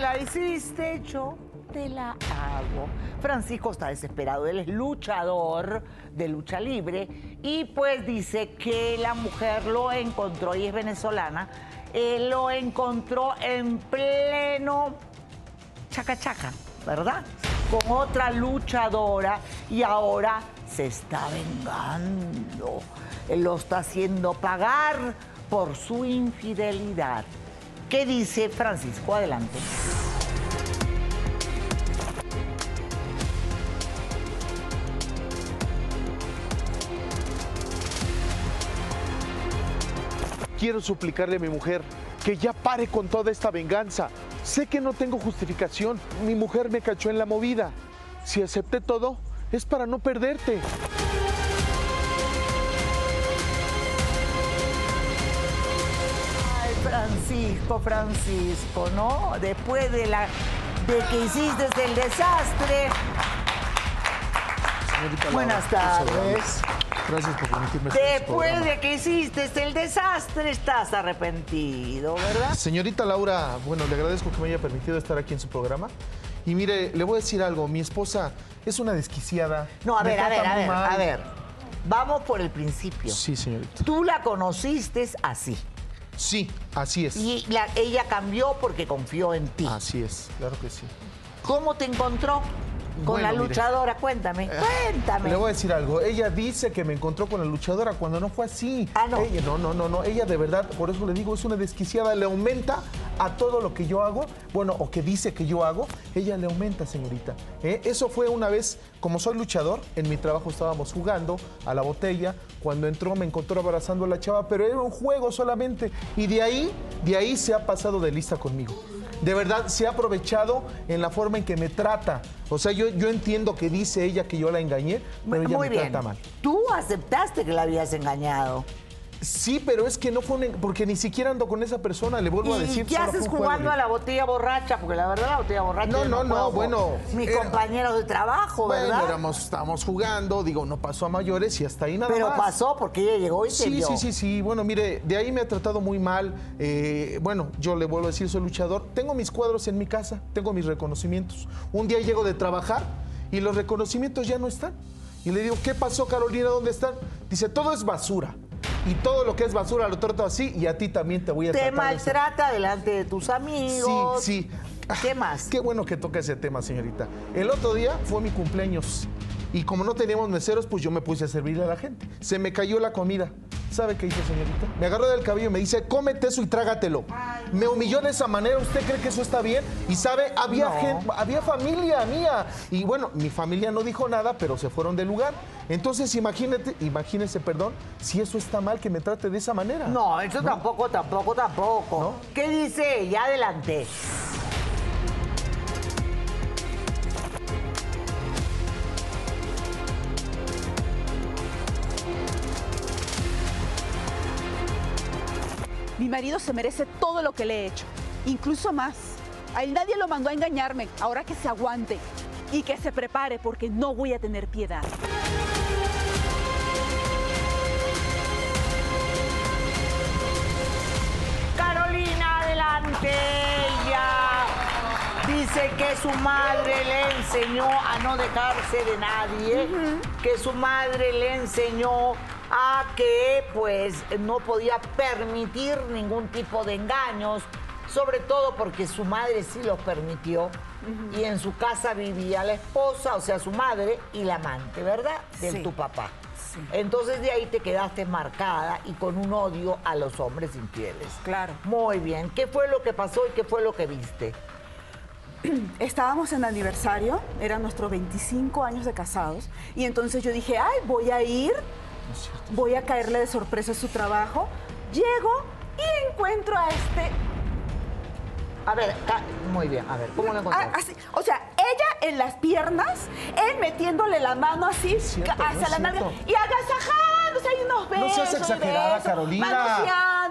la hiciste, yo te la hago. Francisco está desesperado, él es luchador de lucha libre y pues dice que la mujer lo encontró y es venezolana, él lo encontró en pleno chaca chaca, ¿verdad? Con otra luchadora y ahora se está vengando. Él lo está haciendo pagar por su infidelidad. ¿Qué dice Francisco? Adelante. Quiero suplicarle a mi mujer que ya pare con toda esta venganza. Sé que no tengo justificación. Mi mujer me cachó en la movida. Si acepté todo, es para no perderte. Francisco, Francisco, ¿no? Después de la de que hiciste el desastre. Señorita Laura, Buenas tardes. Gracias por permitirme su Después de que hiciste el desastre, estás arrepentido, ¿verdad? Señorita Laura, bueno, le agradezco que me haya permitido estar aquí en su programa. Y mire, le voy a decir algo. Mi esposa es una desquiciada. No, a ver, a ver, a ver, mal. a ver. Vamos por el principio. Sí, señorita. Tú la conociste así. Sí, así es. Y la- ella cambió porque confió en ti. Así es, claro que sí. ¿Cómo te encontró con Bueno, la mire. luchadora? Cuéntame, cuéntame. Le voy a decir algo. Ella dice que me encontró con la luchadora cuando no fue así. Ah, no. Ella, no, no, no, no. Ella de verdad, por eso le digo, es una desquiciada. Le aumenta a todo lo que yo hago. Bueno, o que dice que yo hago. Ella le aumenta, señorita. ¿Eh? Eso fue una vez, como soy luchador, en mi trabajo estábamos jugando a la botella. Cuando entró me encontró abrazando a la chava, pero era un juego solamente. Y de ahí, de ahí se ha pasado de lista conmigo. De verdad, se ha aprovechado en la forma en que me trata. O sea, yo, yo entiendo que dice ella que yo la engañé, pero ella me bien. trata mal. Tú aceptaste que la habías engañado. Sí, pero es que no fue un porque ni siquiera ando con esa persona, le vuelvo a ¿Y decir. qué solo haces juego jugando a la botella borracha? Porque la verdad la botella borracha. No, no, no, puedo bueno, Mis era- compañeros de trabajo, Bueno, ¿verdad? éramos, estábamos jugando, digo, no pasó a mayores y hasta ahí nada Pero más. pasó porque ella llegó y Sí, vio. sí, sí, sí. Bueno, mire, de ahí me ha tratado muy mal. Eh, bueno, yo le vuelvo a decir, soy luchador. Tengo mis cuadros en mi casa, tengo mis reconocimientos. Un día llego de trabajar y los reconocimientos ya no están. Y le digo, ¿qué pasó, Carolina? ¿Dónde están? Dice, todo es basura. Y todo lo que es basura lo trato así y a ti también te voy a Te tratar esa- maltrata delante de tus amigos. Sí, sí. ¿Qué Ah, más? Qué bueno que toca ese tema, señorita. El otro día fue mi cumpleaños y como no teníamos meseros, pues yo me puse a servirle a la gente. Se me cayó la comida. ¿Sabe qué hizo, señorita? Me agarró del cabello y me dice, cómete eso y trágatelo. Me humilló de esa manera. ¿Usted cree que eso está bien? Y sabe, había, No. gente, había familia mía. Y bueno, mi familia no dijo nada, pero se fueron del lugar. Entonces, imagínate, imagínese, perdón, si eso está mal que me trate de esa manera. No, eso tampoco, tampoco, tampoco. ¿No? ¿Qué dice ella? Adelante. Marido se merece todo lo que le he hecho, incluso más. A él nadie lo mandó a engañarme, ahora que se aguante y que se prepare porque no voy a tener piedad. Carolina, adelante. Dice que su madre le enseñó a no dejarse de nadie, que su madre le enseñó a que pues no podía permitir ningún tipo de engaños, sobre todo porque su madre sí los permitió y en su casa vivía la esposa, o sea, su madre y la amante, ¿verdad? De Sí. tu papá. Entonces de ahí te quedaste marcada y con un odio a los hombres infieles. Claro. Muy bien. ¿Qué fue lo que pasó y qué fue lo que viste? Estábamos en aniversario, eran nuestros 25 años de casados, y entonces yo dije, ay, voy a ir, voy a caerle de sorpresa a su trabajo. Llego y encuentro a este A ver, muy bien. A ver, ¿cómo lo Ah, encontraste? o sea, ella en las piernas, él metiéndole la mano así cierto, no hacia es la y agasajándose hay unos besos. seas y exagerada, besos, Carolina.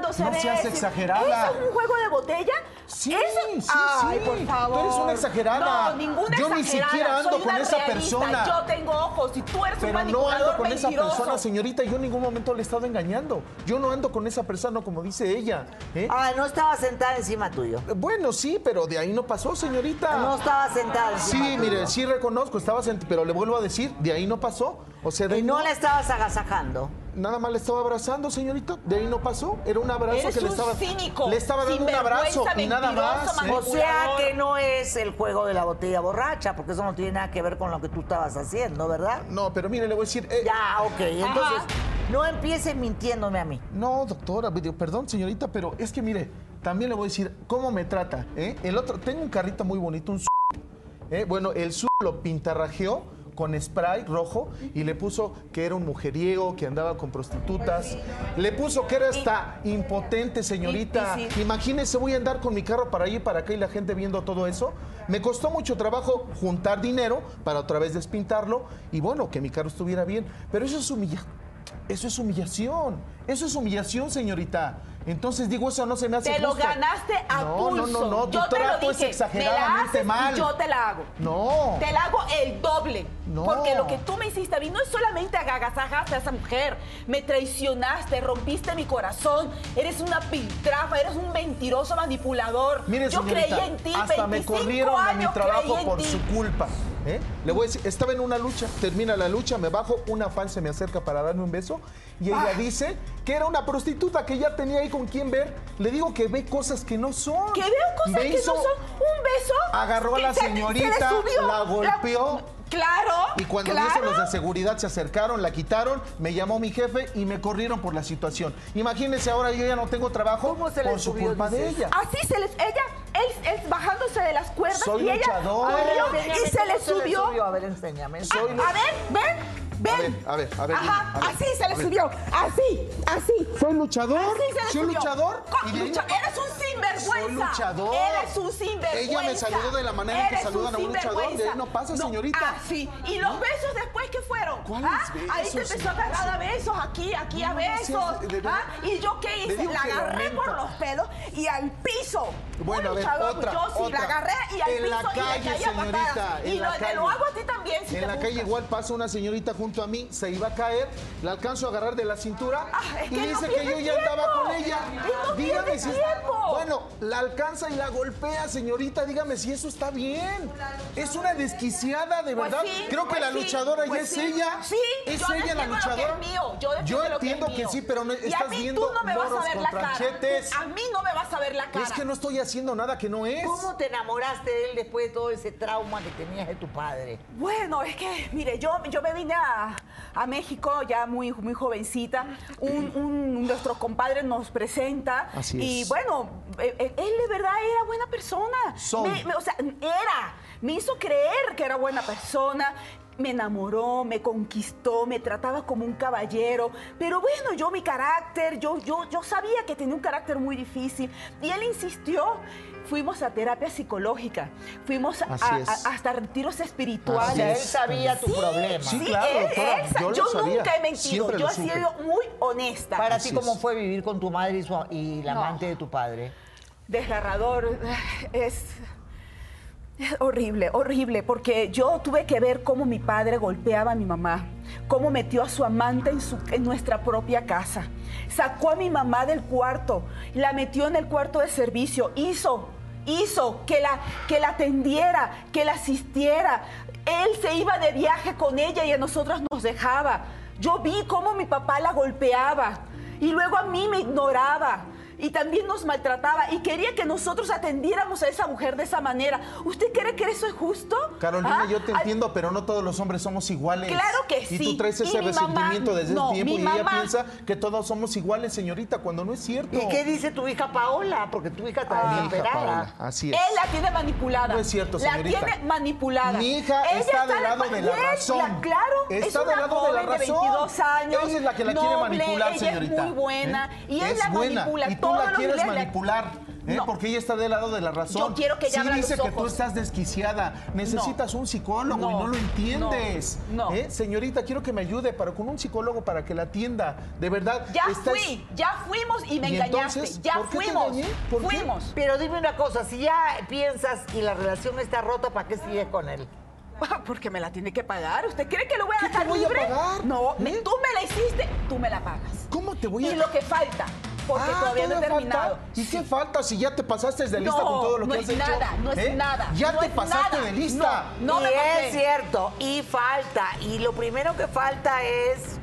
No No seas exagerada. ¿Eso es un juego de botella? Sí, Eso- sí, Ay, sí. por favor. Tú eres una exagerada. No, ninguna Yo ni siquiera ando Soy con esa realista. persona. Yo tengo ojos y tú eres un Pero no manipulador ando con esa persona, señorita. Yo en ningún momento le he estado engañando. Yo no ando con esa persona como dice ella. ¿eh? Ah, no estaba sentada encima tuyo. Bueno, sí, pero de ahí no pasó, señorita. No estaba sentada encima Sí, tuyo. mire, sí reconozco, estaba sent- pero le vuelvo a decir, de ahí no pasó. O sea, de Y ahí no no, la estabas agasajando. Nada más le estaba abrazando, señorita. De ahí no pasó. Era un abrazo Eres que le un estaba cínico, le estaba dando un abrazo y nada más. ¿eh? O sea que no es el juego de la botella borracha, porque eso no tiene nada que ver con lo que tú estabas haciendo, ¿verdad? No, pero mire, le voy a decir, eh, Ya, ok. Entonces, no empieces mintiéndome a mí. No, doctora, digo, perdón, señorita, pero es que mire, también le voy a decir cómo me trata. ¿eh? El otro, tengo un carrito muy bonito, un su- ¿eh? Bueno, el su lo pintarrajeó con spray rojo y le puso que era un mujeriego, que andaba con prostitutas. Le puso que era hasta impotente, señorita. Imagínese, voy a andar con mi carro para allí y para acá y la gente viendo todo eso. Me costó mucho trabajo juntar dinero para otra vez despintarlo y bueno, que mi carro estuviera bien. Pero eso es humillación. Eso es humillación. Eso es humillación, señorita. Entonces digo, eso no se me hace Te lo ganaste a no, pulso. No, no, no, tu yo te lo trato es dije, exageradamente me la haces mal. Y yo te la hago. No. Te la hago el doble. No. Porque lo que tú me hiciste a mí no es solamente agasajaste a esa mujer. Me traicionaste, rompiste mi corazón. Eres una piltrafa, eres un mentiroso manipulador. Mire, yo señorita, creí en ti. hasta me 25 corrieron de mi años trabajo creí en por ti. su culpa. ¿Eh? Le voy a decir, estaba en una lucha, termina la lucha, me bajo, una fan se me acerca para darme un beso y ella Ah. dice que era una prostituta que ya tenía ahí con quien ver. Le digo que ve cosas que no son. Que veo cosas Me que hizo- no son. Un beso. Agarró a la se- se le señorita, subió la golpeó. Claro. Y cuando claro. eso, los de seguridad se acercaron, la quitaron, me llamó mi jefe y me corrieron por la situación. Imagínense, ahora yo ya no tengo trabajo ¿Cómo se le por su subió, culpa de ella. Así se les. Ella, él, él bajándose de las cuerdas Soy y ella y se le subió. A ver, enséñame. Soy A, a ver, ven, ven. A ver, a ver, a ver, Ajá, dime, a ver, así se le subió. Así, así. Soy luchador. Así se le Soy subió. luchador. Y de lucha- Eres un sinvergüenza. Soy luchador. Eres un sinvergüenza. Ella me saludó de la manera en que saludan a un luchador, de ahí no pasa, señorita. Así. ¿Y los besos después qué fueron? ¿Cuáles ¿Ah? Ahí te empezó a agarrar a besos, aquí, aquí a besos. ¿Ah? ¿Y yo qué hice? La que agarré por los pelos y al piso. Bueno, a ver, otra, Yo sí otra. la agarré y al En piso la y le calle, caí señorita, Y lo, te calle. lo hago a ti también si en te la calle igual pasa una señorita junto a mí, se iba a caer, la alcanzo a agarrar de la cintura Ah, es y que no dice que yo ya andaba con ella. No dígame si tiempo. Bueno, la alcanza y la golpea, señorita, dígame si eso está bien. Es una desquiciada, de Pues verdad. sí, Creo que pues la sí, luchadora ya pues es sí. ella. Sí, es yo ella la lo que luchadora. es mío, yo defiendo lo que entiendo que sí, pero no, y a estás mí viendo tú no me vas a ver la cara. A mí no me vas a ver la cara. Es que no estoy haciendo nada que no es. ¿Cómo te enamoraste de él después de todo ese trauma que tenías de tu padre? Bueno, es que, mire, yo, yo me vine a, a México ya muy, muy jovencita. Un, un- nuestro compadre nos presenta. Así Y es. bueno, eh, eh, él de verdad era buena persona. Son. Me- me- o sea, era. Me hizo creer que era buena persona. Me enamoró, me conquistó, me trataba como un caballero. Pero bueno, yo mi carácter, yo, yo, yo sabía que tenía un carácter muy difícil. Y él insistió. Fuimos a terapia psicológica, fuimos a- Así a- es. a- hasta retiros espirituales. él es. sabía tu Sí, problema. Sí, sí, claro, él- doctora, él sa- yo lo yo sabía. nunca he mentido, yo he sido muy honesta. Para Así ti, ¿cómo es. fue vivir con tu madre y, su- y la No. amante de tu padre? Desgarrador, es es horrible, horrible, porque yo tuve que ver cómo mi padre golpeaba a mi mamá, cómo metió a su amante en, en nuestra propia casa, sacó a mi mamá del cuarto, la metió en el cuarto de servicio, hizo, hizo que la, que la atendiera, que la asistiera. Él se iba de viaje con ella y a nosotros nos dejaba. Yo vi cómo mi papá la golpeaba y luego a mí me ignoraba y también nos maltrataba y quería que nosotros atendiéramos a esa mujer de esa manera. ¿Usted cree que eso es justo? Carolina, ¿Ah? yo te entiendo, pero no todos los hombres somos iguales. Claro que Y sí. tú traes Y ese resentimiento desde no, ese tiempo y ella piensa que todos somos iguales, señorita, cuando no es cierto. ¿Y qué dice tu hija Paola? Porque tu hija está hija desesperada. Paola, así es. Él la tiene manipulada. No es cierto, señorita. La tiene manipulada. Mi hija Ella está del lado de la y razón. claro, Está es una del lado de la razón. 22 años. Ella es la que la quiere noble, manipular, ella señorita. Es muy buena. ¿Eh? Y él la buena. manipula. Y tú todos la quieres manipular. ¿eh? No. Porque ella está del lado de la razón. Yo quiero que ella sí abra dice los que tú ojos. estás desquiciada. Necesitas un psicólogo y No. lo entiendes. No. No. ¿Eh? Señorita, quiero que me ayude para con un psicólogo para que la atienda. De verdad. Ya estás- fui, ya fuimos y me ¿Y engañaste. entonces? ya ¿Por qué te fuimos. engañé? ¿Por qué? fuimos. Pero dime una cosa, si ya piensas y la relación está rota, ¿para qué sigues con él? Porque me la tiene que pagar. ¿Usted cree que lo voy a ¿Qué te dejar voy a libre? pagar? No, me- ¿Eh? tú me la hiciste, tú me la pagas. ¿Cómo te voy a Y lo que falta, porque Ah, todavía no he ¿todavía terminado. falta? ¿Y qué falta si ya te pasaste de lista No, con todo lo no que es has hecho? nada, no es ¿Eh? nada, Ya no te es pasaste nada. de lista. No y me pasé. es cierto, y falta. Y lo primero que falta es.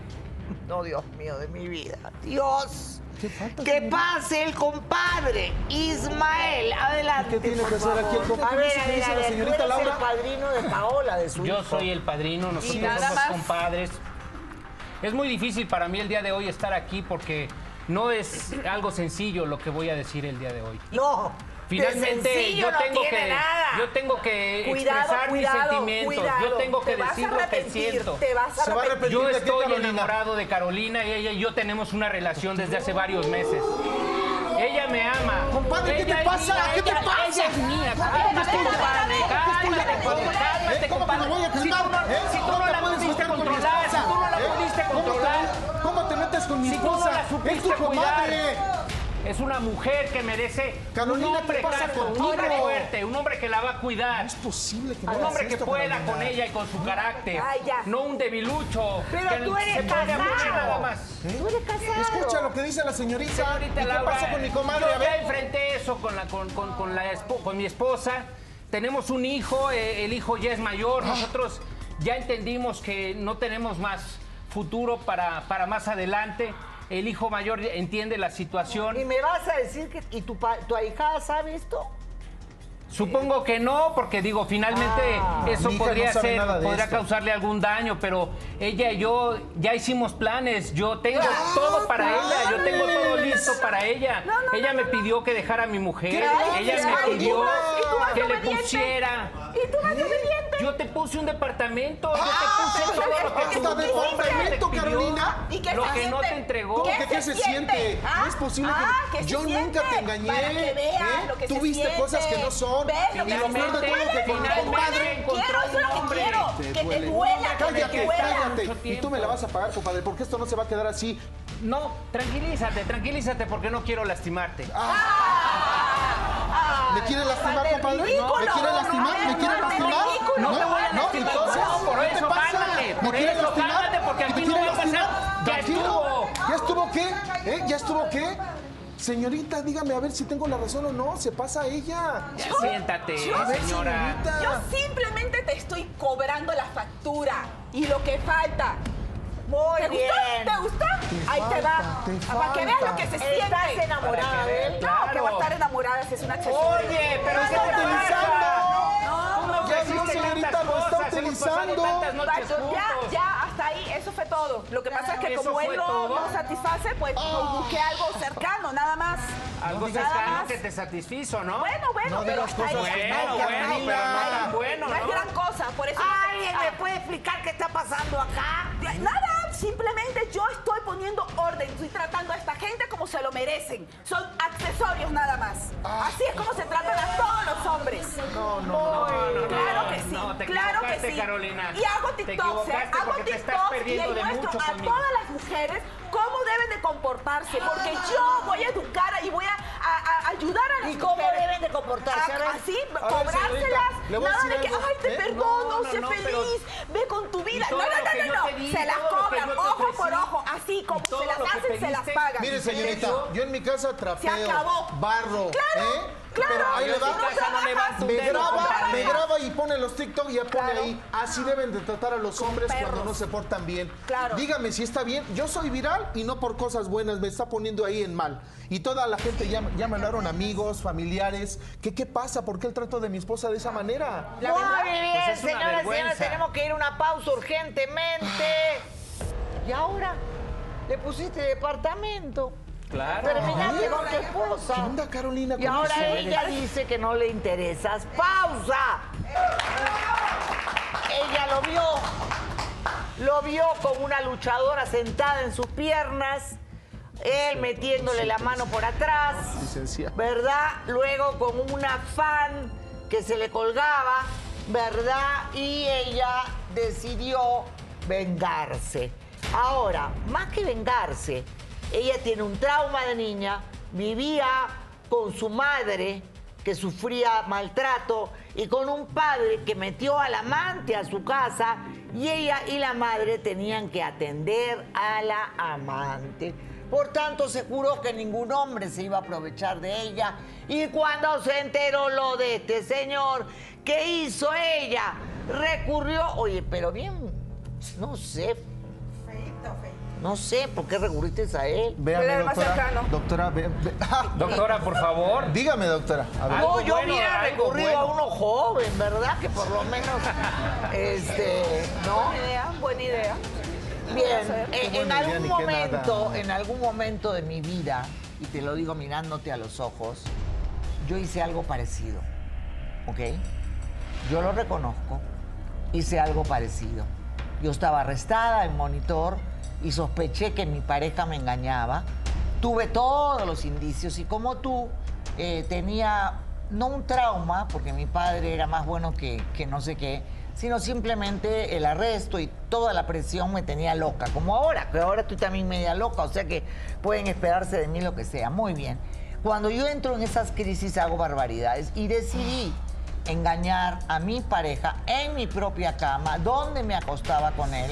No, Dios mío, de mi vida. Dios. ¿Qué falta, Que pase el compadre Ismael. Adelante. ¿Qué tiene por que hacer aquí el compadre? A ver, ¿Qué a ver, dice a la señorita tú eres Laura? el padrino de Paola, de su Yo hijo. soy el padrino, nosotros somos más. compadres. Es muy difícil para mí el día de hoy estar aquí porque no es algo sencillo lo que voy a decir el día de hoy. No. Finalmente yo no tengo tiene que nada. yo tengo que Cuidado, expresar cuidado, mis sentimientos, cuidado. yo tengo que decir lo que siento. Te vas a Se va a. Yo ¿de qué, estoy enamorado de Carolina y ella y yo tenemos una relación desde hace varios meses. Ella me ama. Compadre, ¿qué te pasa? mía, ¿Qué te ella- pasa? Ella es mía. Compadre, Cálmate, ¿qué te compadre. Cálmate, cálmate, ¿Cómo que me voy a compadre. Si tú calmar? no- ¿Eh? Si tú ¿Cómo no la puedes pudiste meter con mi controlar, si esposa? tú no la ¿Eh? pudiste ¿Cómo te- controlar. ¿Cómo te metes con mi Si tú no esposa? la es tu comadre. Es una mujer que merece Carolina, un hombre ¿qué pasa casto, un hombre fuerte, un hombre que la va a cuidar. Es posible que no Un hombre que esto, pueda Carolina. con ella y con su carácter. Ay, ya. No un debilucho. Pero que tú eres se mucho casado. nada más. Tú eres casado. Escucha lo que dice la señorita. Señorita ¿Y qué Laura, pasa con mi comadre? Yo ya enfrenté eso con, la, con, con- con la con mi esposa. Tenemos un hijo, eh, el hijo ya es mayor. Ah. Nosotros ya entendimos que no tenemos más futuro para, para más adelante. El hijo mayor entiende la situación. Y me vas a decir que. ¿Y tu, tu ahijada sabe esto? Supongo que no, porque digo, finalmente Ah. eso podría no ser, podría esto. causarle algún daño, pero ella y yo ya hicimos planes, yo tengo Ah, todo para ella, yo tengo todo listo para ella. ella me pidió que dejara a mi mujer, ¿Qué ella me pidió ¿Y tú vas que le pusiera. ¿Y tú vas obediente? Yo te puse un departamento, yo Ah, te puse todo lo que ¿hasta tu de hombre departamento, Carolina? ¿Y qué lo se que no siente? te entregó. ¿Cómo que qué se siente? ¿Ah? No es posible que- Ah, ¿qué se Yo nunca te engañé, Para que veas ¿eh? lo que Tú se viste siente. cosas que no son. ¿Ves lo que Y lo peor de todo que con compadre encontró Quiero, eso es lo que quiero. Te Que te duele. que te Cállate, duela. cállate. Mucho Y tú me la vas a pagar, compadre, porque esto no se va a quedar así. No, tranquilízate, tranquilízate porque no quiero lastimarte. ¿Me quieres lastimar, compadre? ridículo. ¿Me quieres lastimar? ¿Me quieres No, de lastimar? No no, lastimar. entonces, No, por ¿qué te eso, pasa? cálmate, ¿Me eso, lastimar? porque ¿Me aquí quieres no va a pasar. lastimar? Ya Tranquilo. estuvo. ¿Ya estuvo qué? ¿Eh? ¿Ya estuvo qué? Señorita, dígame a ver si tengo la razón o no. Se pasa ella. Ya siéntate, A ver, señora. señorita. Yo simplemente te estoy cobrando la factura y lo que falta. Muy ¿Te bien. gusta? ¿Te gusta? Ahí te va. Para que veas lo que se siente. ¿Estás enamorada de él? veas. No, que va a estar enamorada si es una accesorio. Oye, pero No, ¿qué no, no, no, Ya señorita, lo está utilizando. ya, ya, hasta ahí, eso fue todo. Lo que pasa es que ¿Eso como él no, satisface, pues busqué algo cercano, nada más. Algo cercano más. que te satisfizo, ¿no? Bueno, bueno, No pero hasta ahí. cosas ahí, bueno, ahí. pero no tan bueno, No es gran cosa, por eso. ¿Alguien me puede explicar qué está pasando acá? Nada, simplemente yo estoy poniendo orden, estoy tratando a esta gente como se lo merecen. Son accesorios nada más. Así es como se tratan a todos los hombres. No, no, no, no, claro que sí, no, te claro que sí. Carolina. Y hago Te TikToks, ¿eh? hago te TikToks y de muestro a todas las mujeres cómo deben de comportarse, porque yo voy a educar y voy a, a- a ayudar a las ¿Y cómo mujeres. deben de comportarse? A ver. A- Así, ver, cobrárselas, a nada de que, ay, te ¿eh? perdono, No, no, sé no, pero- feliz, ve con tu vida. No, no, no, no, no, se las cobran, ojo por ojo, así como se las hacen, se las pagan. Mire, señorita, yo en mi casa trapeo, acabó. barro, Claro, ¿eh? Claro. Pero ahí le va. no Me graba, me graba y pone los TikTok y ya pone Claro. ahí. Así deben de tratar a los hombres cuando no se portan bien. Claro. Dígame si está bien. Yo soy viral y no por cosas buenas, me está poniendo ahí en mal. Y toda la gente ya, ya me hablaron amigos, familiares. ¿Qué, ¿Qué pasa? ¿Por qué el trato de mi esposa de esa manera? La verdad, Muy bien, pues señoras y señores, tenemos que ir a una pausa urgentemente. Y ahora le pusiste departamento. Claro. Terminaste con tu esposa. ¿Qué onda, Carolina? Y con ahora ella dice que no le interesas. ¡Pausa! Ella lo vio. Lo vio como una luchadora sentada en sus piernas. él metiéndole la mano por atrás, Licenciado. ¿verdad? Luego con una fan que se le colgaba, ¿verdad? Y ella decidió vengarse. Ahora, más que vengarse, ella tiene un trauma de niña, vivía con su madre que sufría maltrato y con un padre que metió al amante a su casa y ella y la madre tenían que atender a la amante. Por tanto, se juró que ningún hombre se iba a aprovechar de ella. Y cuando se enteró lo de este señor, ¿qué hizo ella? Recurrió, oye, pero bien, no sé. No sé por qué recurriste a él. Véame, doctora. cercano. Doctora, ve- ve- ¡Ah! Doctora, por favor. dígame, doctora. A ver. No, yo bueno, hubiera recurrido bueno. a uno joven, ¿verdad? Que por lo menos, este, ¿no? Buena idea, buena idea. Bien, eh, en algún momento, en algún momento de mi vida, y te lo digo mirándote a los ojos, yo hice algo parecido, ¿ok? Yo lo reconozco, hice algo parecido. Yo estaba arrestada en monitor y sospeché que mi pareja me engañaba. Tuve todos los indicios y como tú, eh, tenía no un trauma, porque mi padre era más bueno que, que no sé qué, sino simplemente el arresto y toda la presión me tenía loca, como ahora, que ahora estoy también media loca, o sea que pueden esperarse de mí lo que sea. Muy bien. Cuando yo entro en esas crisis hago barbaridades y decidí engañar a mi pareja en mi propia cama, donde me acostaba con él,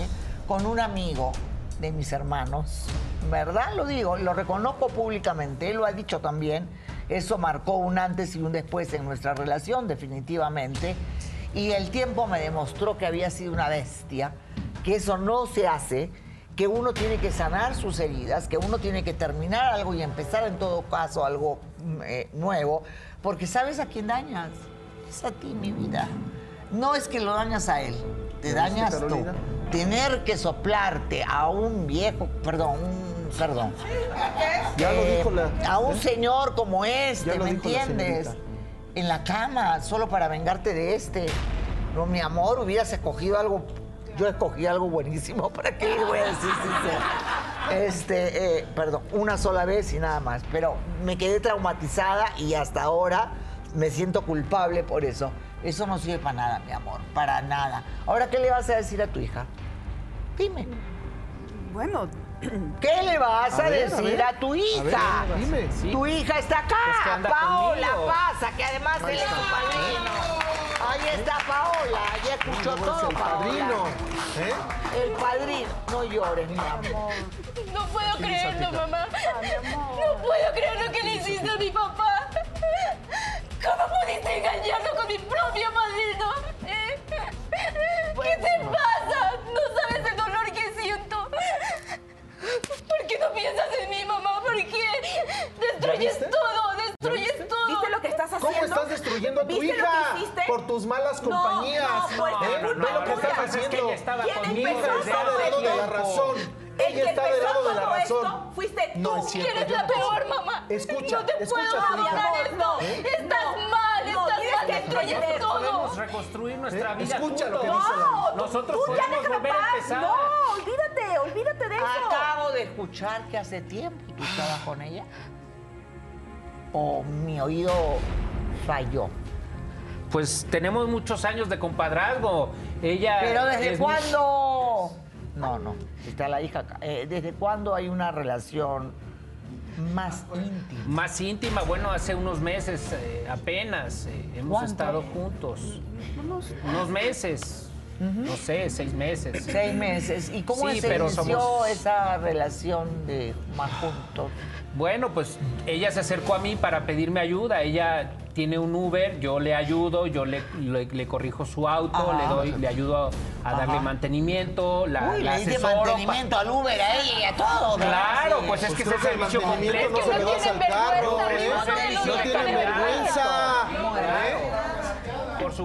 con un amigo de mis hermanos. ¿Verdad? Lo digo, lo reconozco públicamente, lo ha dicho también. Eso marcó un antes y un después en nuestra relación, definitivamente. Y el tiempo me demostró que había sido una bestia, que eso no se hace, que uno tiene que sanar sus heridas, que uno tiene que terminar algo y empezar en todo caso algo mm, eh, nuevo, porque ¿sabes a quién dañas? Es a ti, mi vida. No es que lo dañas a él, te ¿Me dañas tú. Tener que soplarte a un viejo, perdón, un, perdón. Ya lo Eh, dijo la. A un ¿eh? señor como este, ¿me la entiendes? señorita. En la cama, solo para vengarte de este. No, mi amor, hubieras escogido algo. Yo escogí algo buenísimo, ¿para qué le voy a decir? Este, eh, perdón, una sola vez y nada más. Pero me quedé traumatizada y hasta ahora me siento culpable por eso. Eso no sirve para nada, mi amor, para nada. Ahora, ¿qué le vas a decir a tu hija? Dime. Bueno, ¿Qué le vas a, A ver, a decir a, tu A ver, hija? dime. Sí. Tu hija está acá, Pues que anda Paola conmigo. pasa, que además él es su padrino. Ahí está Paola, ya escuchó No, todo, el Paola. padrino. ¿eh? El padrino. No llores, mi amor. No puedo creerlo, mamá. No puedo creer lo que le hiciste a mi papá. ¿Cómo pudiste engañarlo con mi propio? ¿Eh? ¿Qué te pasa? No sabes el dolor que siento. ¿Por qué no piensas en mí, mamá? ¿Por qué? Destruyes todo, destruyes todo. ¿viste lo que estás haciendo? ¿Cómo estás destruyendo a tu ¿Viste lo hija? Por tus malas compañías. no, pues, ¿eh? no, Ve no, lo que estás no, es que haciendo. ella estaba ¿Quién conmigo empezó Hija desde está del hace lado de la razón. El Ella que está del empezó lado de la razón. esto fuiste No tú. es cierto. Eres la no sé. peor, mamá. Escucha, no te escucha puedo aguantar esto. ¿Eh? Estás No, mal, no, estás mal, destruyes todo. Podemos reconstruir nuestra ¿Eh? vida Escucha lo que dice la- No, Nosotros tú ya podemos déjame volver a empezar. No, olvídate, olvídate de eso. Acabo de escuchar que hace tiempo tú estabas con ella. O mi oído falló. Pues tenemos muchos años de compadrazgo. Ella. Pero ¿desde cuándo? No, no. Está la hija. Eh, ¿Desde cuándo hay una relación más íntima? Más íntima, bueno, hace unos meses eh, apenas eh, hemos ¿Cuánto? estado juntos. Unos meses. No sé, seis meses. Seis meses. ¿Y cómo Sí, se pero inició somos- esa relación de más juntos? Bueno, pues ella se acercó a mí para pedirme ayuda. Ella tiene un Uber, yo le ayudo, yo le, le- le corrijo su auto, Ajá. le doy, le ayudo a, a darle Ajá. mantenimiento, la, Uy, la le asesoro mantenimiento al Uber a ella y a todo. Claro, pues es que Pues ese que el servicio completo. no se le al carro, vergüenza, ¿eh? No dos tienen tiene vergüenza.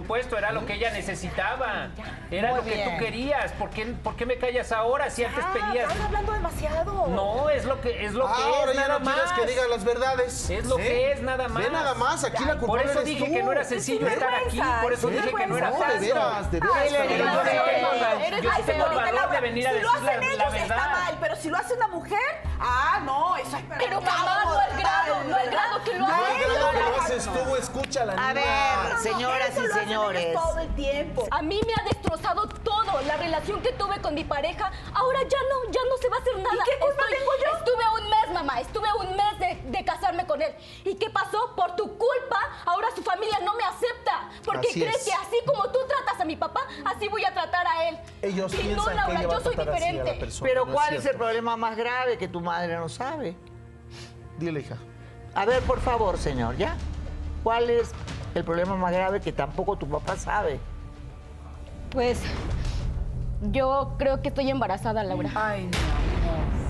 Muy ¿eh? Por supuesto, era lo que ella necesitaba. Era Muy lo que bien. tú querías. ¿Por qué, por qué me callas ahora si antes Ah, pedías? estás hablando demasiado. No, es lo que es lo que Ahora es ya nada no quieres más. que diga las verdades. Es lo ¿eh? que es nada más. Ve nada más, aquí la Por culpable eso eres dije tú. que no era sencillo Es estar aquí, por eso es dije que no era vergüenza. No, fácil. de veras, de veras. Ay, yo sí yo sí tengo el señorita valor de venir a si lo decir la, hacen la ellos está verdad. mal, pero si lo hace una mujer, ah, no, eso es Pero mamá, no al grado, no al grado que lo No, hagan. el grado que lo haces tú, escucha a ver, señoras Eso y señores. ellos todo el tiempo. A mí me ha destrozado todo, la relación que tuve con mi pareja. Ahora ya no, ya no se va a hacer nada. qué culpa tengo yo? Estuve un mes, mamá, estuve un mes de, de casarme con él. ¿Y qué pasó? Por tu culpa, ahora su familia no me acepta. Porque Así crees es. que así como tú tratas a mi papá, así voy a tratar a él. Ellos y no, piensan Laura, que ella va yo a soy tratar así a la diferente. persona. Pero no ¿cuál es el cierto. problema más grave que tu madre no sabe? Dile, hija. A ver, por favor, señor, ¿ya? ¿Cuál es el problema más grave que tampoco tu papá sabe? Pues yo creo que estoy embarazada, Laura. Ay, no.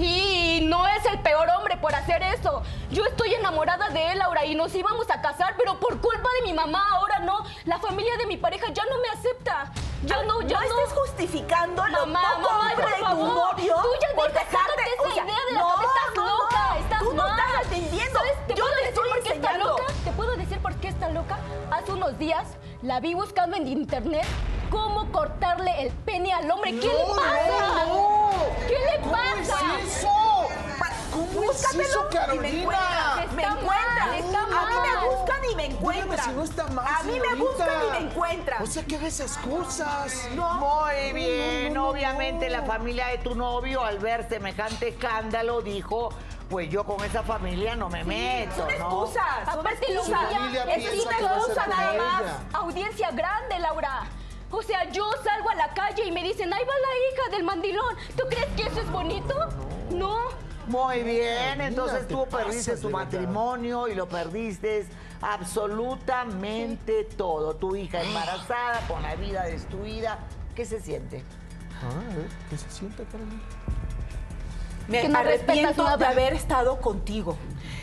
Sí, no es el peor hombre por hacer eso. Yo estoy enamorada de él, Laura, y nos íbamos a casar, pero por culpa de mi mamá, ahora no. La familia de mi pareja ya no me acepta. Ya no, ya no. no estés justificando lo Mamá, poco mamá, hombre por de tu novio Tú ya por deja, dejarte, esa o sea, idea de la no, cabeza. Estás no, loca, no. estás Tú no mal. estás atendiendo. ¿Sabes? ¿Te Yo puedo te decir estoy por qué está loca? ¿Te puedo decir por qué está loca? Hace unos días la vi buscando en internet cómo cortarle el pene al hombre. ¿Qué le No, pasa? no, no. ¿Qué le ¿Cómo pasa? es eso? ¿Cómo es Búscatelo eso, y me Carolina? encuentras. Me Está encuentras. mal, está A mí me buscan y me encuentran. si no está mal, A mí me buscan y me encuentran. O sea, que haga esas cosas. Muy bien, no, no, obviamente no. la familia de tu novio al ver semejante escándalo dijo, pues yo con esa familia no me meto, Son ¿no? excusas. Son Aparte lo excusas. es una excusa nada más. Audiencia grande, Laura. O sea, yo salgo a la calle y me dicen, ahí va la hija del mandilón. ¿Tú crees que eso es bonito? No. Muy bien, entonces tú perdiste tu matrimonio y lo perdiste absolutamente todo. Tu hija embarazada, con la vida destruida. ¿Qué se siente? Ah, a ver, ¿qué se siente, Carolina? Me Que no arrepiento nada. de haber estado contigo.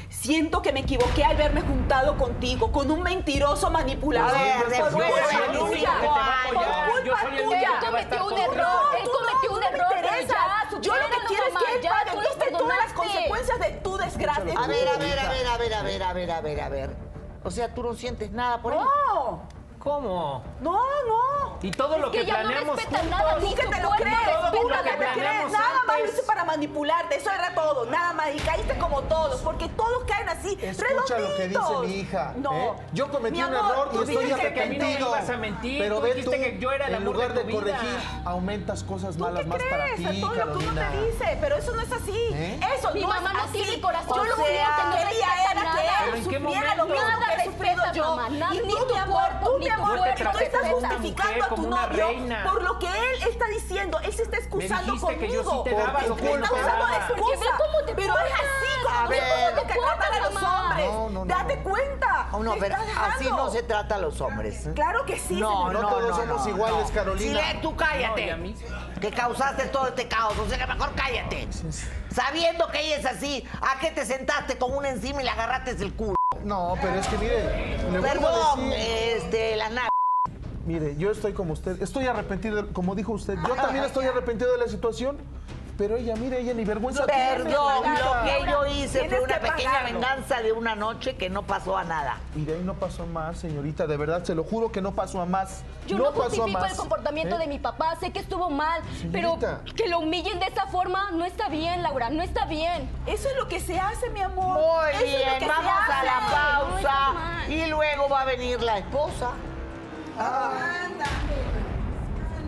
Siento que me equivoqué al verme juntado contigo, con un mentiroso manipulador. Por culpa tuya. 25 que te va a Por culpa tuya. Él cometió un error. Él cometió un me error, Yo lo que quiero es que él ya, pague. tú Viste todas las consecuencias de tu desgracia. A ver, a ver, a ver, a ver, a ver, a ver, a ver, a ver. O sea, tú no sientes nada por él. No, ¿Cómo? no, no. Y todo lo que que no planeamos respeta juntos. nada, Tú que te lo crees, tú que que te lo crees. Nada más lo hice para manipularte, eso era todo, nada más. Y caíste como todos, porque todos caen así, Escucha lo que dice redonditos. mi hija. No. ¿eh? Yo cometí Mi un amor, error y tú estoy dijiste que a mí no me arrepentido. ibas a mentir, Pero tú tú, que yo era el en amor lugar de de, vida. corregir, aumentas cosas ¿Tú malas qué más para crees? ti, Todo lo que uno te dice, pero eso no es así. ¿Eh? Eso Mi no mamá es no tiene corazón, Yo lo único que quería no era respeta que nada. él ¿Pero en qué sufriera lo momento? mismo que he sufrido yo. y ni tú, tu mi amor, tú, mi amor, cuerpo tú estás justificando a tu novio reina. por lo que él está diciendo. Él se está excusando dijiste que yo sí conmigo. te daba lo que él está te usando daba. de excusa. Porque ve cómo te Pero es así A como que ¿Cómo te a los hombres. No, no, no, Date cuenta. No, pero así no se trata a los hombres. Claro que sí, No, señor. No no, todos no, somos no, iguales, no. Carolina. Sí, tú No, cállate. y a mí- Que causaste todo este caos. O sea que mejor cállate. Sabiendo que ella es así, ¿a qué te sentaste con una encima y le agarraste el culo? No, pero es que mire, le Perdón, este, la nave. Mire, yo estoy como usted, estoy arrepentido, como dijo usted. Yo también estoy arrepentido de la situación, pero ella, mire, ella ni vergüenza tiene, Perdón, señorita. lo que yo hice fue una que pequeña pagarlo. venganza de una noche que no pasó a nada. Y de ahí no pasó a más, señorita, de verdad, se lo juro que no pasó a más. Yo no, pasó a justifico más. el comportamiento ¿Eh? de mi papá, sé que estuvo mal, Señorita. pero que lo humillen de esa forma no está bien, Laura, no está bien. Eso es lo que se hace, mi amor. Muy Eso es lo bien, se vamos a la pausa y luego va a venir la esposa. ¿Qué le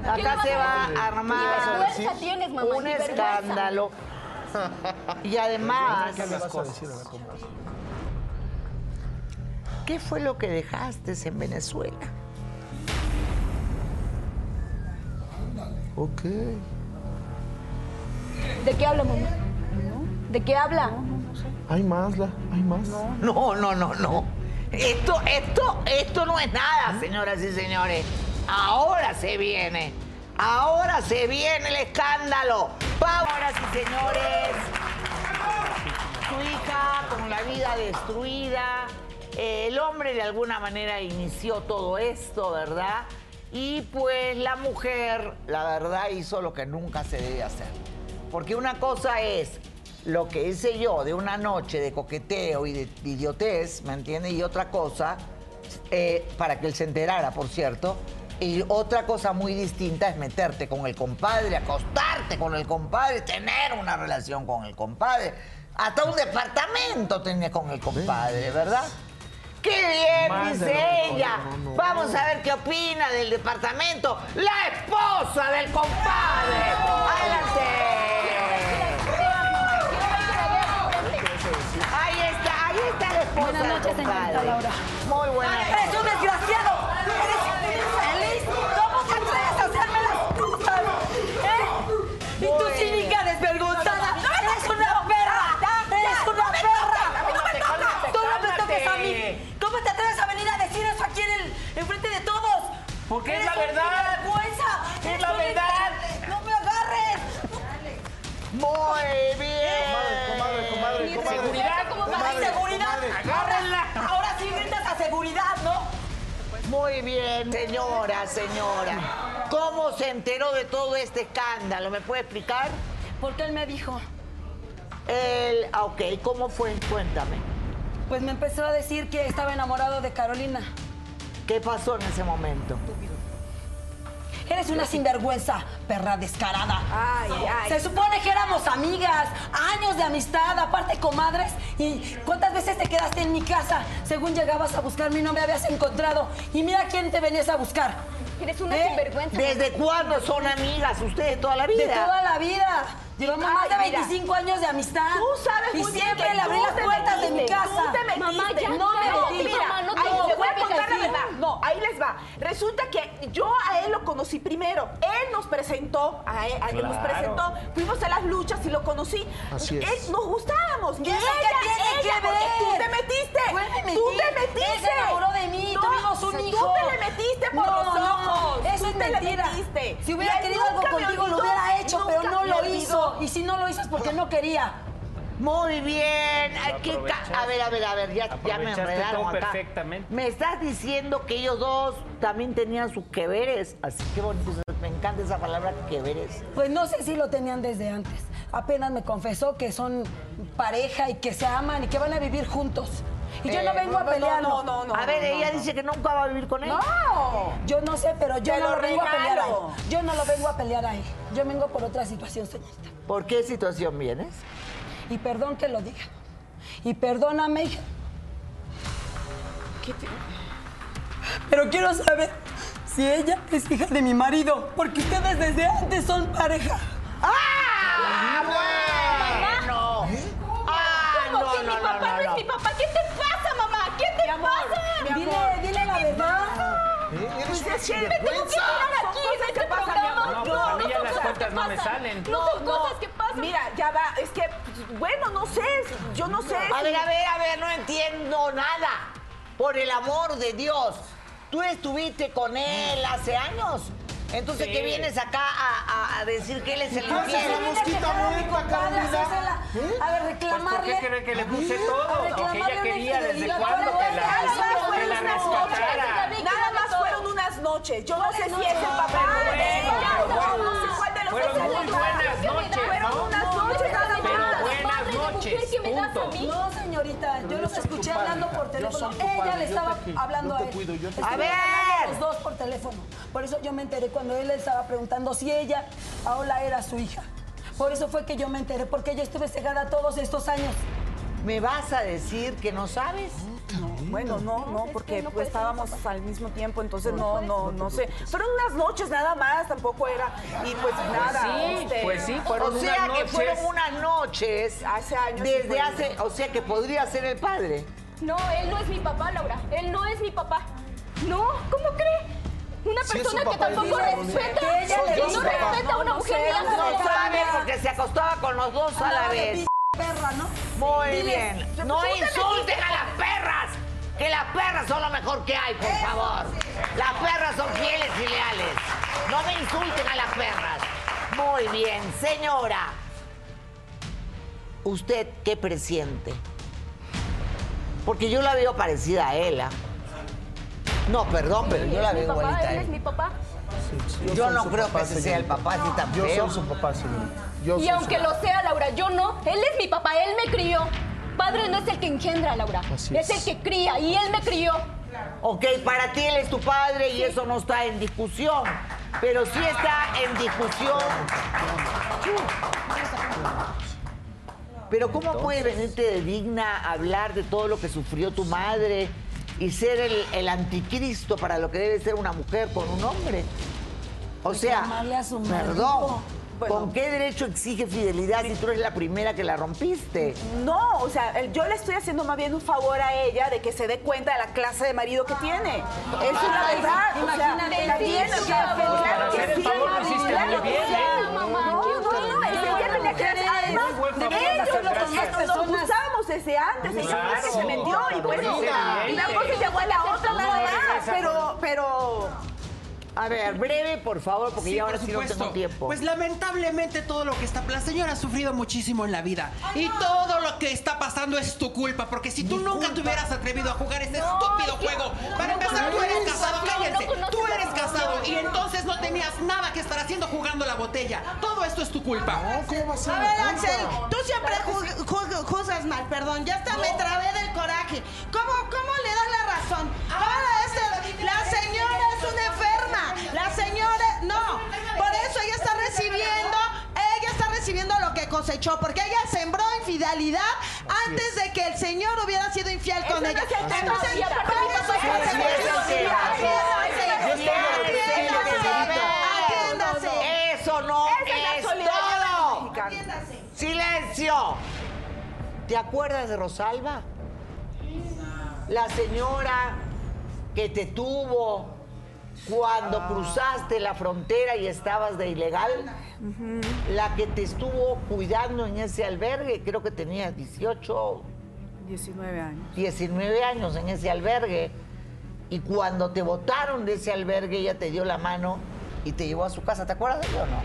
Acá se a va a vas a armar tienes, mamá, un escándalo. Y además, ¿Qué le vas a decir a la comadre? ¿qué fue lo que dejaste en Venezuela? Ok. ¿De qué habla, mamá? ¿De qué habla? Hay más, la, hay más. No, no, no, no. Esto, esto, esto no es nada, señoras y señores. Ahora se viene. Ahora se viene el escándalo. Señoras y señores, su hija con la vida destruida, Eh, el hombre de alguna manera inició todo esto, ¿verdad? Y pues la mujer, la verdad, hizo lo que nunca se debe hacer. Porque una cosa es lo que hice yo de una noche de coqueteo y de idiotez, ¿me entiendes? Y otra cosa, eh, para que él se enterara, por cierto, y otra cosa muy distinta es meterte con el compadre, acostarte con el compadre, tener una relación con el compadre. Hasta un departamento tenía con el compadre, ¿verdad? ¡Qué bien! De dice ella. no, no. Vamos a ver qué opina del departamento la esposa del compadre. ¡Adelante! Ahí está, ahí está la esposa Buenas del noches, señorita. Laura. Muy buenas noches. Seguridad. Ahora sí gritas a seguridad, ¿no? Muy bien, señora, señora. ¿Cómo se enteró de todo este escándalo? ¿Me puede explicar? Porque él me dijo. El, ah, ok, ¿cómo fue? Cuéntame. Pues me empezó a decir que estaba enamorado de Carolina. ¿Qué pasó en ese momento? Eres una sinvergüenza, perra descarada. Ay, ay. Se supone que éramos amigas, años de amistad, aparte comadres. ¿Y cuántas veces te quedaste en mi casa? Según llegabas a buscarme y no me habías encontrado. Y mira quién te venías a buscar. Eres una ¿Eh? sinvergüenza. ¿Desde cuándo son amigas ustedes toda la vida? De toda la vida. Llevamos Ay, más de mira. 25 años de amistad. Tú sabes y muy bien siempre que le abrí las puertas de mi casa. Tú te metiste. Mamá, ya no me metí. mira, mamá, no te voy a contar la verdad. No, ahí les va. Resulta que yo a él lo conocí primero. Él nos presentó, a él, a él nos Claro. presentó. Fuimos a las luchas y lo conocí. Así es. Él- nos gustábamos. ¿Y eso qué tiene ella, que ver? Tú te metiste. Me metí. Tú te metiste. Él se enamoró de mí, No, tuvimos un tú hijo. te le metiste por No, los no, ojos. eso Tú es te le mentira. metiste. Si Y hubiera querido algo contigo, lo olvidó, hubiera hecho, pero no lo olvidó. hizo. Y si no lo hizo es porque no quería. Muy bien. Ay, qué ca- aprovechaste. a ver, a ver, a ver, ya, ya me enredaron todo acá. perfectamente. Me estás diciendo que ellos dos también tenían sus que veres. Así que bonito, me encanta esa palabra que veres. Pues no sé si lo tenían desde antes. Apenas me confesó que son pareja y que se aman y que van a vivir juntos. Y yo Eh, no vengo a no, no, pelearlo. no, no, no. a ver, ella dice que nunca va a vivir con él. No. Yo no sé, pero yo Te no lo vengo a pelear a él. Yo no lo vengo a pelear a él. Yo vengo por otra situación, señorita. ¿Por qué situación vienes? Y perdón que lo diga. Y perdóname. Pero quiero saber si ella es hija de mi marido, porque ustedes desde antes son pareja. ¡Ah! ¡Bueno! ¡Ah! ¿Cómo no, que mi papá no, no, no. es mi papá? ¿Qué te me tengo que quedar aquí en este programa. No, pues a mí ya las cosas cuentas que no me salen. No, son cosas que pasan. Mira, ya va. Es que, pues, bueno, no sé. Yo no sé. A si- ver, a ver, a ver, no entiendo nada. Por el amor de Dios. ¿Tú estuviste con él hace años? Entonces, Sí. ¿qué vienes acá a, a- a decir que él es el ¿Qué haces, infiel? la mosquita muerta, Carolina? A ver, ¿Eh? Pues, ¿por reclamarle. qué cree que le puse todo? A Lo que reclamarle ella quería, ¿desde cuándo? Que la, nada más que la rescatara. Nada noches. Yo no sé si es el papel Bueno, de bueno, No sé cuál de los Fueron muy buenas noches, Fueron ¿no? unas noches nada Pero más. buenas noches. No, señorita, yo los escuché hablando por teléfono. Ella le estaba hablando a él. A ver. Los dos por teléfono. Por eso yo me enteré cuando él le estaba preguntando si ella, Paola, era su hija. Por eso fue que yo me enteré, porque yo estuve cegada todos estos años. ¿Me vas a decir que no sabes? Bueno, no, no, porque no pues, estábamos al mismo tiempo, entonces no, no, no sé. Fueron unas noches nada más, tampoco era. Y pues nada. Sí, este, pues sí, O fueron sea unas que noches. fueron unas noches Hace años desde hace, o sea que podría ser el padre. No, él no es mi papá, Laura. Él no es mi papá. No, ¿cómo cree? Una persona que tampoco respeta, que ella no respeta a una No, no mujer sé, ni a no No sabe porque se acostaba con los dos a la vez. perra, ¿no? Muy Diles, bien. No insulten a las perras. Que las perras son lo mejor que hay, por favor. Las perras son fieles y leales. No me insulten a las perras. Muy bien, señora. ¿Usted qué presiente? Porque yo la veo parecida a él. ¿ah? No, perdón, pero yo la veo papá, igualita a él él. es mi papá. Yo soy no creo papá, que ese sea el papá así tan Yo feo. soy su papá, señorita. Yo Y aunque su- lo sea, Laura, yo no. Él es mi papá, él me crió. Padre no es el que engendra, Laura. Así es. es. el que cría y él me crió. Ok, para ti él es tu padre y eso no está en discusión. Pero sí está en discusión. Pero ¿cómo puede venirte de digna a hablar de todo lo que sufrió tu madre y ser el, el anticristo para lo que debe ser una mujer con un hombre? O sea, Reclamarle ¿con qué derecho exige fidelidad si tú eres la primera que la rompiste? No, o sea, el- yo le estoy haciendo más bien un favor a ella de que se dé cuenta de la clase de marido que tiene. Eso es la Ay, verdad. O sea, imagínate, también, claro que sí, lo No, no, no, bueno. es que ella tenía que Además, ellos nos gustábamos desde antes. Ella fue la que se metió y pues sí, una cosa llegó a la otra nada más. Pero, pero A ver, breve, por favor, porque Sí, ya ahora por sí no tengo tiempo. Pues lamentablemente todo lo que está... La señora ha sufrido muchísimo en la vida. Y todo lo que está pasando es tu culpa. Porque si tú nunca te hubieras atrevido a jugar este estúpido juego... Para empezar, tú eres casado, cállense. Tú eres casado y entonces no tenías nada que estar haciendo jugando la botella. Todo esto es tu culpa. ¿Cómo va a ser A ver, culpa? Axel, tú siempre ju- ju- juzgas mal, perdón. Ya hasta me trabé del coraje. Cosechó, porque ella sembró infidelidad antes de que el señor hubiera sido infiel con ella. Entonces, eso no es todo. ¡Silencio! ¿Te acuerdas de Rosalba? La señora que te tuvo cuando cruzaste la frontera y estabas de ilegal. La que te estuvo cuidando en ese albergue, creo que tenías 18, 19 años. 19 años en ese albergue. Y cuando te botaron de ese albergue, ella te dio la mano y te llevó a su casa. ¿Te acuerdas de ello o no?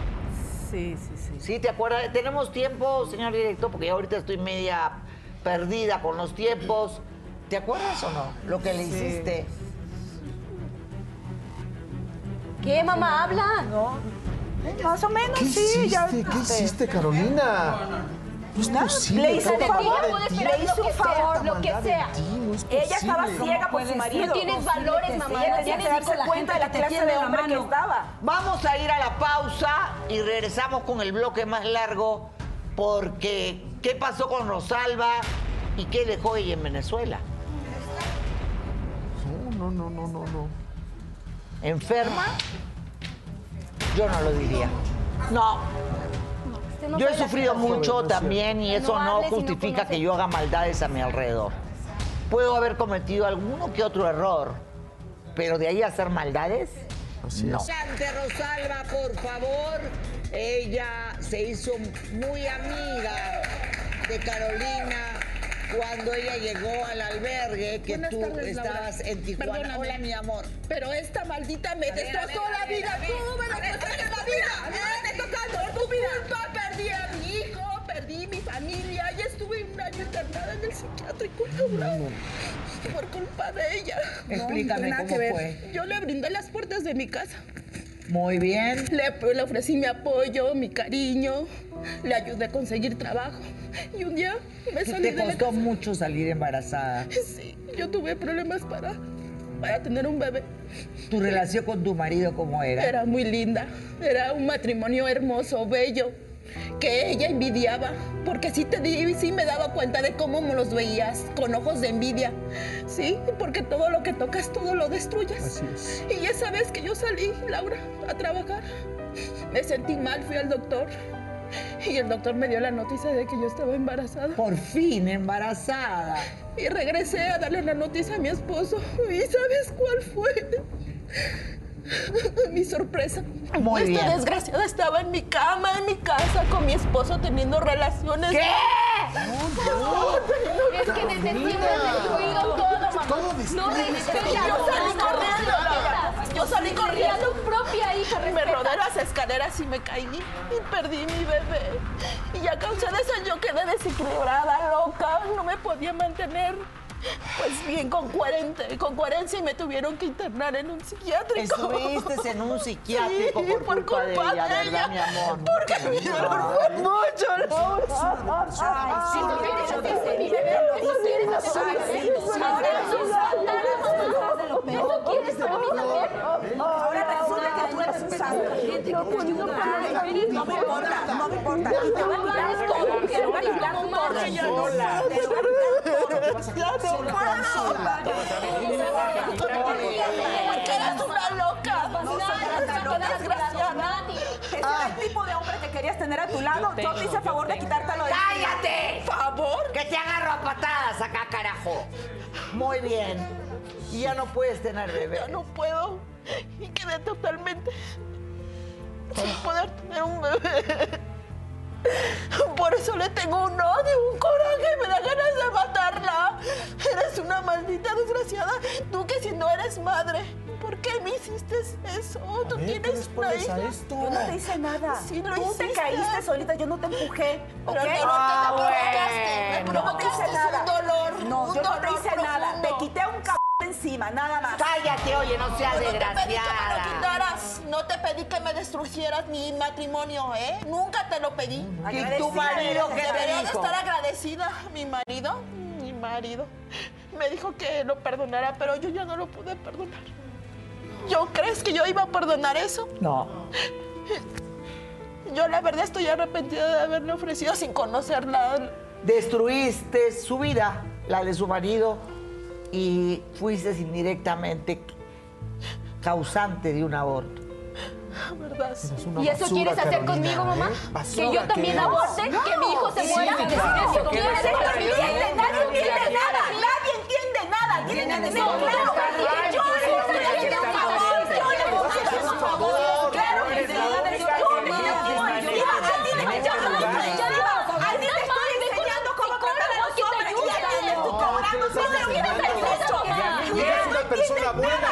Sí, sí, sí. Sí, ¿te acuerdas? Tenemos tiempo, señor director, porque yo ahorita estoy media perdida con los tiempos. ¿Te acuerdas o no? Lo que le hiciste. ¿Qué, mamá? Habla. Más o menos, ¿Qué sí. hiciste? ya- ¿Qué hiciste, Carolina? No es posible. le hice en ti. le lo un que sea, favor. lo que sea. ti, no es Ella estaba ciega por su marido. No tienes valores, mamá. Ella no que tienes darse cuenta de la que clase de la hombre que mano. estaba. Vamos a ir a la pausa y regresamos con el bloque más largo porque ¿qué pasó con Rosalba y qué dejó ella en Venezuela? No, no, no, no, no. ¿Enferma? Yo no lo diría. No, yo he sufrido mucho también y eso No justifica que yo haga maldades a mi alrededor. Puedo haber cometido alguno que otro error, pero de ahí a hacer maldades, no. es. Cante Rosalba, por favor. Ella se hizo muy amiga de Carolina cuando ella llegó al albergue que Buenas tú tardes, Laura. estabas en Tijuana. Perdóname. Hola, mi amor. Pero esta maldita me destrozó la vida. Tú me destrozaste la vida. Me tocando. Tu culpa perdí a mi hijo, perdí mi familia. Ya estuve un año internada en el psiquiátrico. Laura. Por culpa de ella. Explícame nada cómo fue. Yo le brindé las puertas de mi casa. Muy bien. Le, le ofrecí mi apoyo, mi cariño. Le ayudé a conseguir trabajo. Y un día me salí Te de la costó casa. mucho salir embarazada. Sí, yo tuve problemas para, para tener un bebé. ¿Tu relación con tu marido cómo era? Era muy linda, era un matrimonio hermoso, bello, que ella envidiaba, porque sí te di, sí me daba cuenta de cómo me los veías, con ojos de envidia, sí, porque todo lo que tocas, todo lo destruyes. Así es. Y esa vez que yo salí, Laura, a trabajar, me sentí mal, fui al doctor. Y el doctor me dio la noticia de que yo estaba embarazada. Por fin, embarazada. Y regresé a darle la noticia a mi esposo. ¿Y sabes cuál fue? mi sorpresa. Muy Esta bien. desgraciada estaba en mi cama, en mi casa, con mi esposo teniendo relaciones. ¿Qué? Es que desde siempre has destruido todo, mamá. Todo No destruye. respetas. Yo salí no corriendo. Yo salí corriendo. tu propia hija Me rodé las escaleras y me caí y perdí mi bebé. Y a causa de eso yo quedé desequilibrada, loca, no me podía mantener. Pues bien, con 40, con 40 y me tuvieron que internar en un psiquiátrico. Estuviste en un psiquiátrico Sí, por, por culpa, de ella, de ¿verdad, ella. mi amor? Porque me dieron fue mucho. Ay, sí, ¿Eso quieres Ay, sí, Ahora sí, resulta, sí, ¿Eso quieres para mí también? Ahora resulta que tú eres un santo. No me importa, no me importa. Y te voy a quitar todo. Te voy a quitar todo. no Te voy a quitar todo. No. Porque eres una loca. Desgraciada. Ese era el tipo de hombre que querías tener a tu lado. Yo te hice favor de quitártelo de ¡Cállate! ¿Favor? Que te agarro a patadas acá, carajo. Muy bien. Y ya no puedes tener bebé. Ya no puedo. Y quedé totalmente sin poder tener un bebé. Por eso le tengo un odio, un coraje, me da ganas de matarla. Eres una maldita desgraciada. Tú que si no eres madre, ¿por qué me hiciste eso? Tú ver, ¿qué tienes una a hija. esto? Yo no te hice nada. Sí lo Tú te caíste solita, yo no te empujé. ¿Ok? Pero tú no Ah, te provocaste, me bueno. No hice provocaste nada. un dolor. No, un yo no te dolor hice nada. Te quité un cabrón encima, nada más. Cállate, oye, no seas No te pedí que me lo desgraciada. quitaras. No te pedí que me destruyeras mi matrimonio, ¿eh? Nunca te lo pedí. ¿Y tu marido qué te Debería de estar agradecida. Mi marido, mi marido, me dijo que lo perdonara, pero yo ya no lo pude perdonar. ¿Yo crees que yo iba a perdonar eso? No. Yo la verdad estoy arrepentida de haberle ofrecido sin conocerla. Destruiste su vida, la de su marido, y fuiste indirectamente causante de un aborto. ¿Verdad? ¿Y eso quieres hacer Carolina, conmigo, mamá? ¿eh? ¿Que yo también aborte? ¿Que mi hijo se muera? Sí, ¿Que claro, quieres no se que puede me ayudar. entiende, nadie entiende nada, nadie entiende nada. Tienen que entender, No, claro, no, que no, yo no, le no, estoy no, haciendo un no, favor, no, yo le no, estoy haciendo un favor, claro que sí, yo le estoy haciendo un favor. A ti le estoy a ti le estoy enseñando cómo tratar a los hombres y a ti le estoy cobrando ¿qué le sobre estás un derecho. Ella es una persona buena.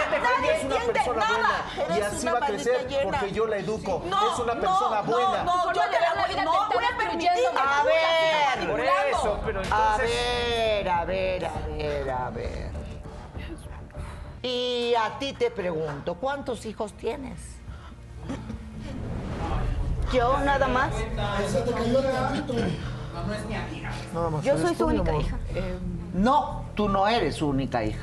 Ella es persona buena. nada. Y Eres así una va a crecer llena. porque yo la educo. No, Es una no, persona no, buena. No, yo te la voy, no voy a permitir que A ver. Por eso, pero A entonces... ver, a ver, a ver, a ver. Y a ti te pregunto, ¿cuántos hijos tienes? Yo nada más. Nada más. Yo soy eres su tú, mi única hija. No, tú no eres su única hija.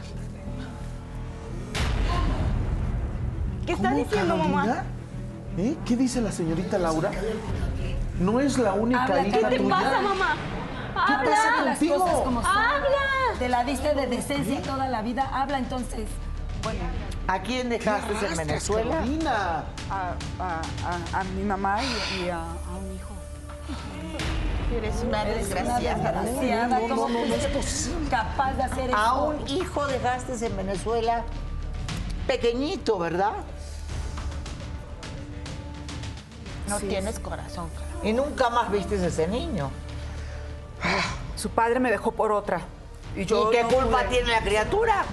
¿Qué está ¿Cómo, diciendo, mamá? ¿Eh? ¿Qué dice la señorita Laura? No es la única Habla, hija ¿qué te tuya. pasa, mamá? ¿Qué Habla. pasa Las contigo? cosas como son. Habla. Te la diste de decencia toda la vida. Habla entonces. ¿A quién dejaste en Arrastras, Venezuela? Carolina. A, a- a- a mi mamá y, y a, a un hijo. Eres una desgraciada. desgraciada. No, no, ¿Cómo no, no es posible. capaz de hacer eso? A un hijo dejaste en Venezuela pequeñito, ¿verdad? No tienes corazón. cara. Y nunca más viste a ese niño. Su padre me dejó por otra. Y ¿Y qué no culpa pude. tiene la criatura?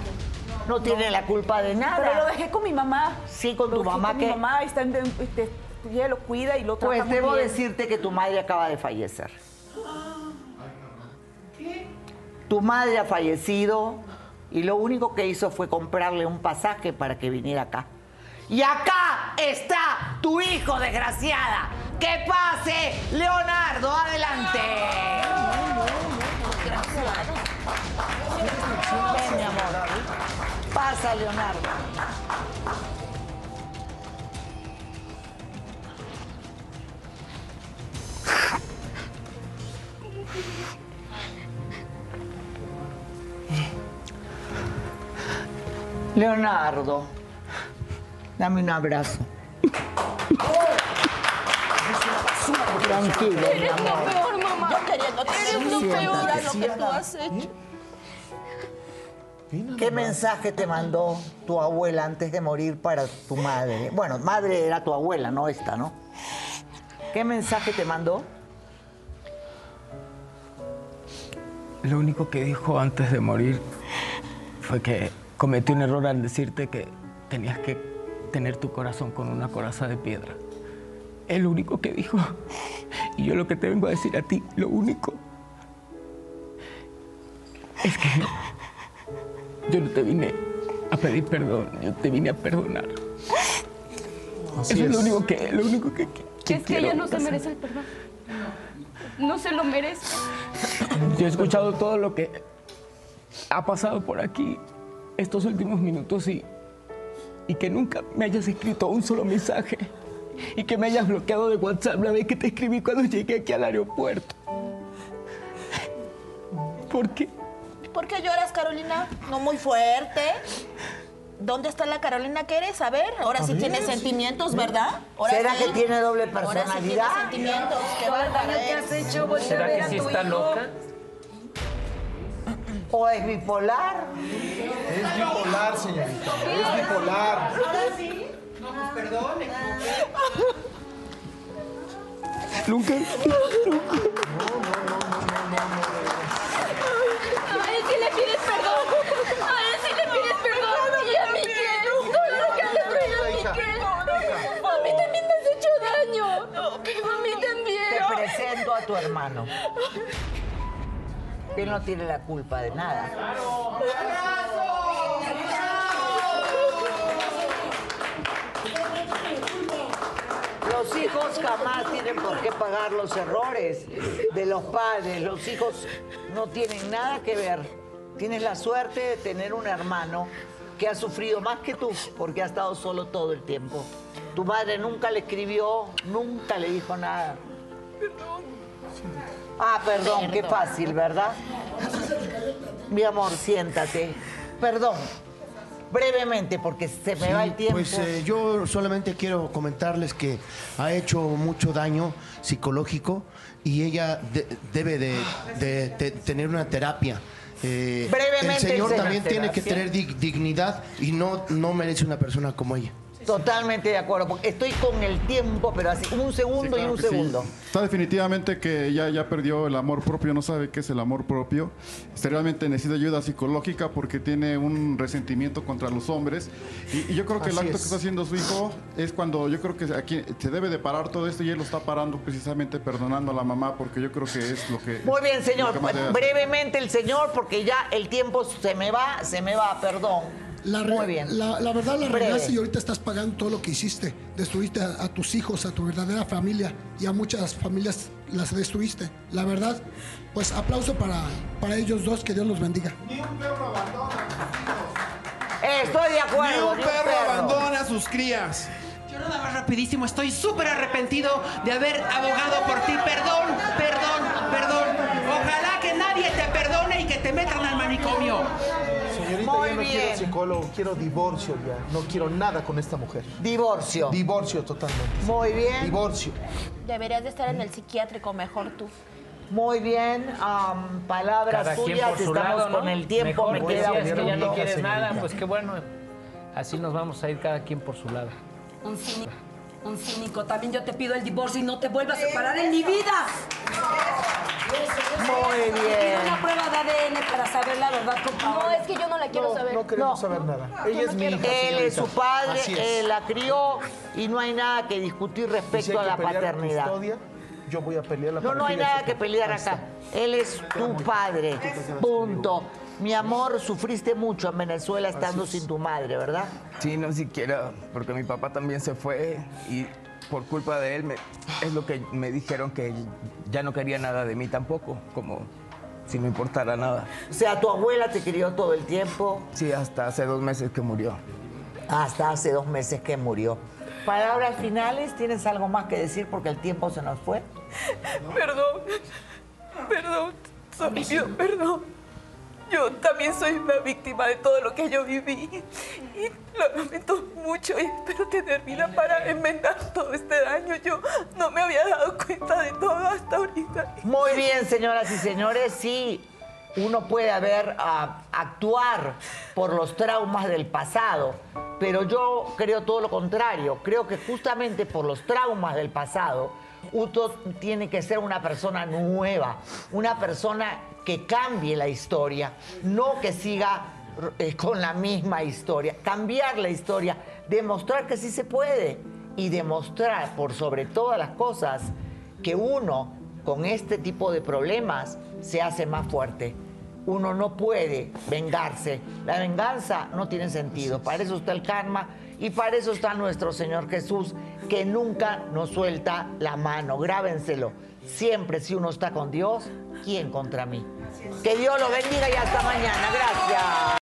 No tiene la culpa de nada. Pero lo dejé con mi mamá. Sí, con Lo tu dejé mamá con que... mi mamá, está en, este, ella lo cuida y lo trata Pues muy debo bien. decirte que tu madre acaba de fallecer. Tu madre ha fallecido y lo único que hizo fue comprarle un pasaje para que viniera acá. Y acá está tu hijo, desgraciada. ¡Que pase, Leonardo! ¡Adelante! Mi amor. Pasa, Leonardo. Leonardo, dame un abrazo. Tranquilo, mi Eres lo amor. peor, mamá. Yo queriéndote. Eres lo Siéntate. peor a lo que tú has hecho. ¿Qué mensaje te mandó tu abuela antes de morir para tu madre? Bueno, madre era tu abuela, no esta, ¿no? ¿Qué mensaje te mandó? Lo único que dijo antes de morir fue que cometí un error al decirte que tenías que tener tu corazón con una coraza de piedra. Es lo único que dijo. Y yo lo que te vengo a decir a ti, lo único, es que Yo no te vine a pedir perdón, yo te vine a perdonar. Así Eso es, lo único que, lo único que, que- que Es que quiero ella no se merece el perdón. No se lo merece. Yo he escuchado todo lo que ha pasado por aquí estos últimos minutos y, y que nunca me hayas escrito un solo mensaje y que me hayas bloqueado de WhatsApp la vez que te escribí cuando llegué aquí al aeropuerto. ¿Por qué? ¿Por qué lloras, Carolina? No muy fuerte. ¿Dónde está la Carolina que eres? A ver, ahora sí tiene sentimientos, ¿verdad? Ahora ¿Será sí. que tiene doble Ahora sí personalidad? tiene sentimientos. Qué a ¿Será ver que sí está hijo. loca? ¿O es bipolar? Es bipolar, señorita. Es bipolar. Nunca. A él sí le pides perdón. A sí le pides perdón. Y a. Todo lo que le hecho a mí qué. A mí también me has hecho daño. A mí Te también. presento a tu hermano. Él no tiene la culpa de nada. Los hijos jamás tienen por qué pagar los errores de los padres. Los hijos no tienen nada que ver. Tienes la suerte de tener un hermano que ha sufrido más que tú porque ha estado solo todo el tiempo. Tu madre nunca le escribió, nunca le dijo nada. Ah, perdón, qué fácil, ¿verdad? Mi amor, siéntate. Perdón. Brevemente, porque se me Sí, va el tiempo. Pues eh, yo solamente quiero comentarles que ha hecho mucho daño psicológico y ella de- debe de, de- de tener una terapia. Eh, Brevemente, el señor también tiene que tener dig- dignidad y no, no merece una persona como ella. Totalmente de acuerdo, porque estoy con el tiempo, pero así, un segundo y un sí. segundo. Está definitivamente que ella ya perdió el amor propio, no sabe qué es el amor propio. Este, realmente necesita ayuda psicológica porque tiene un resentimiento contra los hombres. Y, y yo creo que el acto es. que está haciendo su hijo es cuando yo creo que aquí se debe de parar todo esto y él lo está parando precisamente perdonando a la mamá porque yo creo que es lo que... Muy bien, señor. Brevemente el señor, porque ya el tiempo se me va, se me va, perdón. La, re- Muy bien. La, la verdad la regaste y ahorita estás pagando todo lo que hiciste. Destruiste a, a tus hijos, a tu verdadera familia y a muchas familias las destruiste. La verdad, pues aplauso para, para ellos dos, que Dios los bendiga. Eh, Estoy de Ni acuerdo. un perro abandona a sus crías. Yo nada más rapidísimo, estoy súper arrepentido de haber abogado por ti. Perdón, perdón, perdón. Ojalá que nadie te perdone y que te metan al manicomio. Señorita, Muy yo no bien. quiero psicólogo, quiero divorcio ya. No quiero nada con esta mujer. Divorcio. Divorcio totalmente. Muy bien. Divorcio. Deberías de estar en el psiquiátrico mejor tú. Muy bien. am, palabras Cada quien suyas. por su Estamos lado, ¿no? con el tiempo. Mejor, me queda si un es que ya no minuto. quieres nada, pues qué bueno. Así nos vamos a ir cada quien por su lado. Un cínico, un cínico. También yo te pido el divorcio y no te vuelvas a separar en mi vida. Muy bien. una prueba de ADN para saber la verdad con No, es que yo no la quiero No, saber. no queremos saber nada. Ella es mi hija, Él es señorita. su padre, Así es. él la crió y no hay nada que discutir Y si respecto hay a que la pelear paternidad. custodia, yo voy a pelearla No, para no hay nada que pelear Ahí acá. Él es tu padre. Punto. Mi amor, sufriste mucho en Venezuela estando sin tu madre, ¿verdad? Sí, no siquiera, porque mi papá también se fue y por culpa de él me- es lo que me dijeron que ya no quería nada de mí tampoco, como si me importara nada. O sea, tu abuela te crió todo el tiempo, Sí, hasta hace dos meses que murió. hasta hace dos meses que murió. Palabras finales, ¿tienes algo más que decir porque el tiempo se nos fue? Perdón, perdón, Sofía, perdón. Yo también soy una víctima de todo lo que yo viví y lo lamento mucho y espero tener vida para enmendar todo este daño. Yo no me había dado cuenta de todo hasta ahorita. Muy bien, señoras y señores, sí, uno puede haber, ah, actuar por los traumas del pasado, pero yo creo todo lo contrario. Creo que justamente por los traumas del pasado, uno tiene que ser una persona nueva, una persona que cambie la historia, no que siga eh, con la misma historia, cambiar la historia, demostrar que sí se puede y demostrar por sobre todas las cosas que uno con este tipo de problemas se hace más fuerte. Uno no puede vengarse. La venganza no tiene sentido. Para eso está el karma y para eso está nuestro Señor Jesús, que nunca nos suelta la mano. Grábenselo. Siempre si uno está con Dios, ¿Quién contra mí? Que Dios lo bendiga y hasta mañana. Gracias.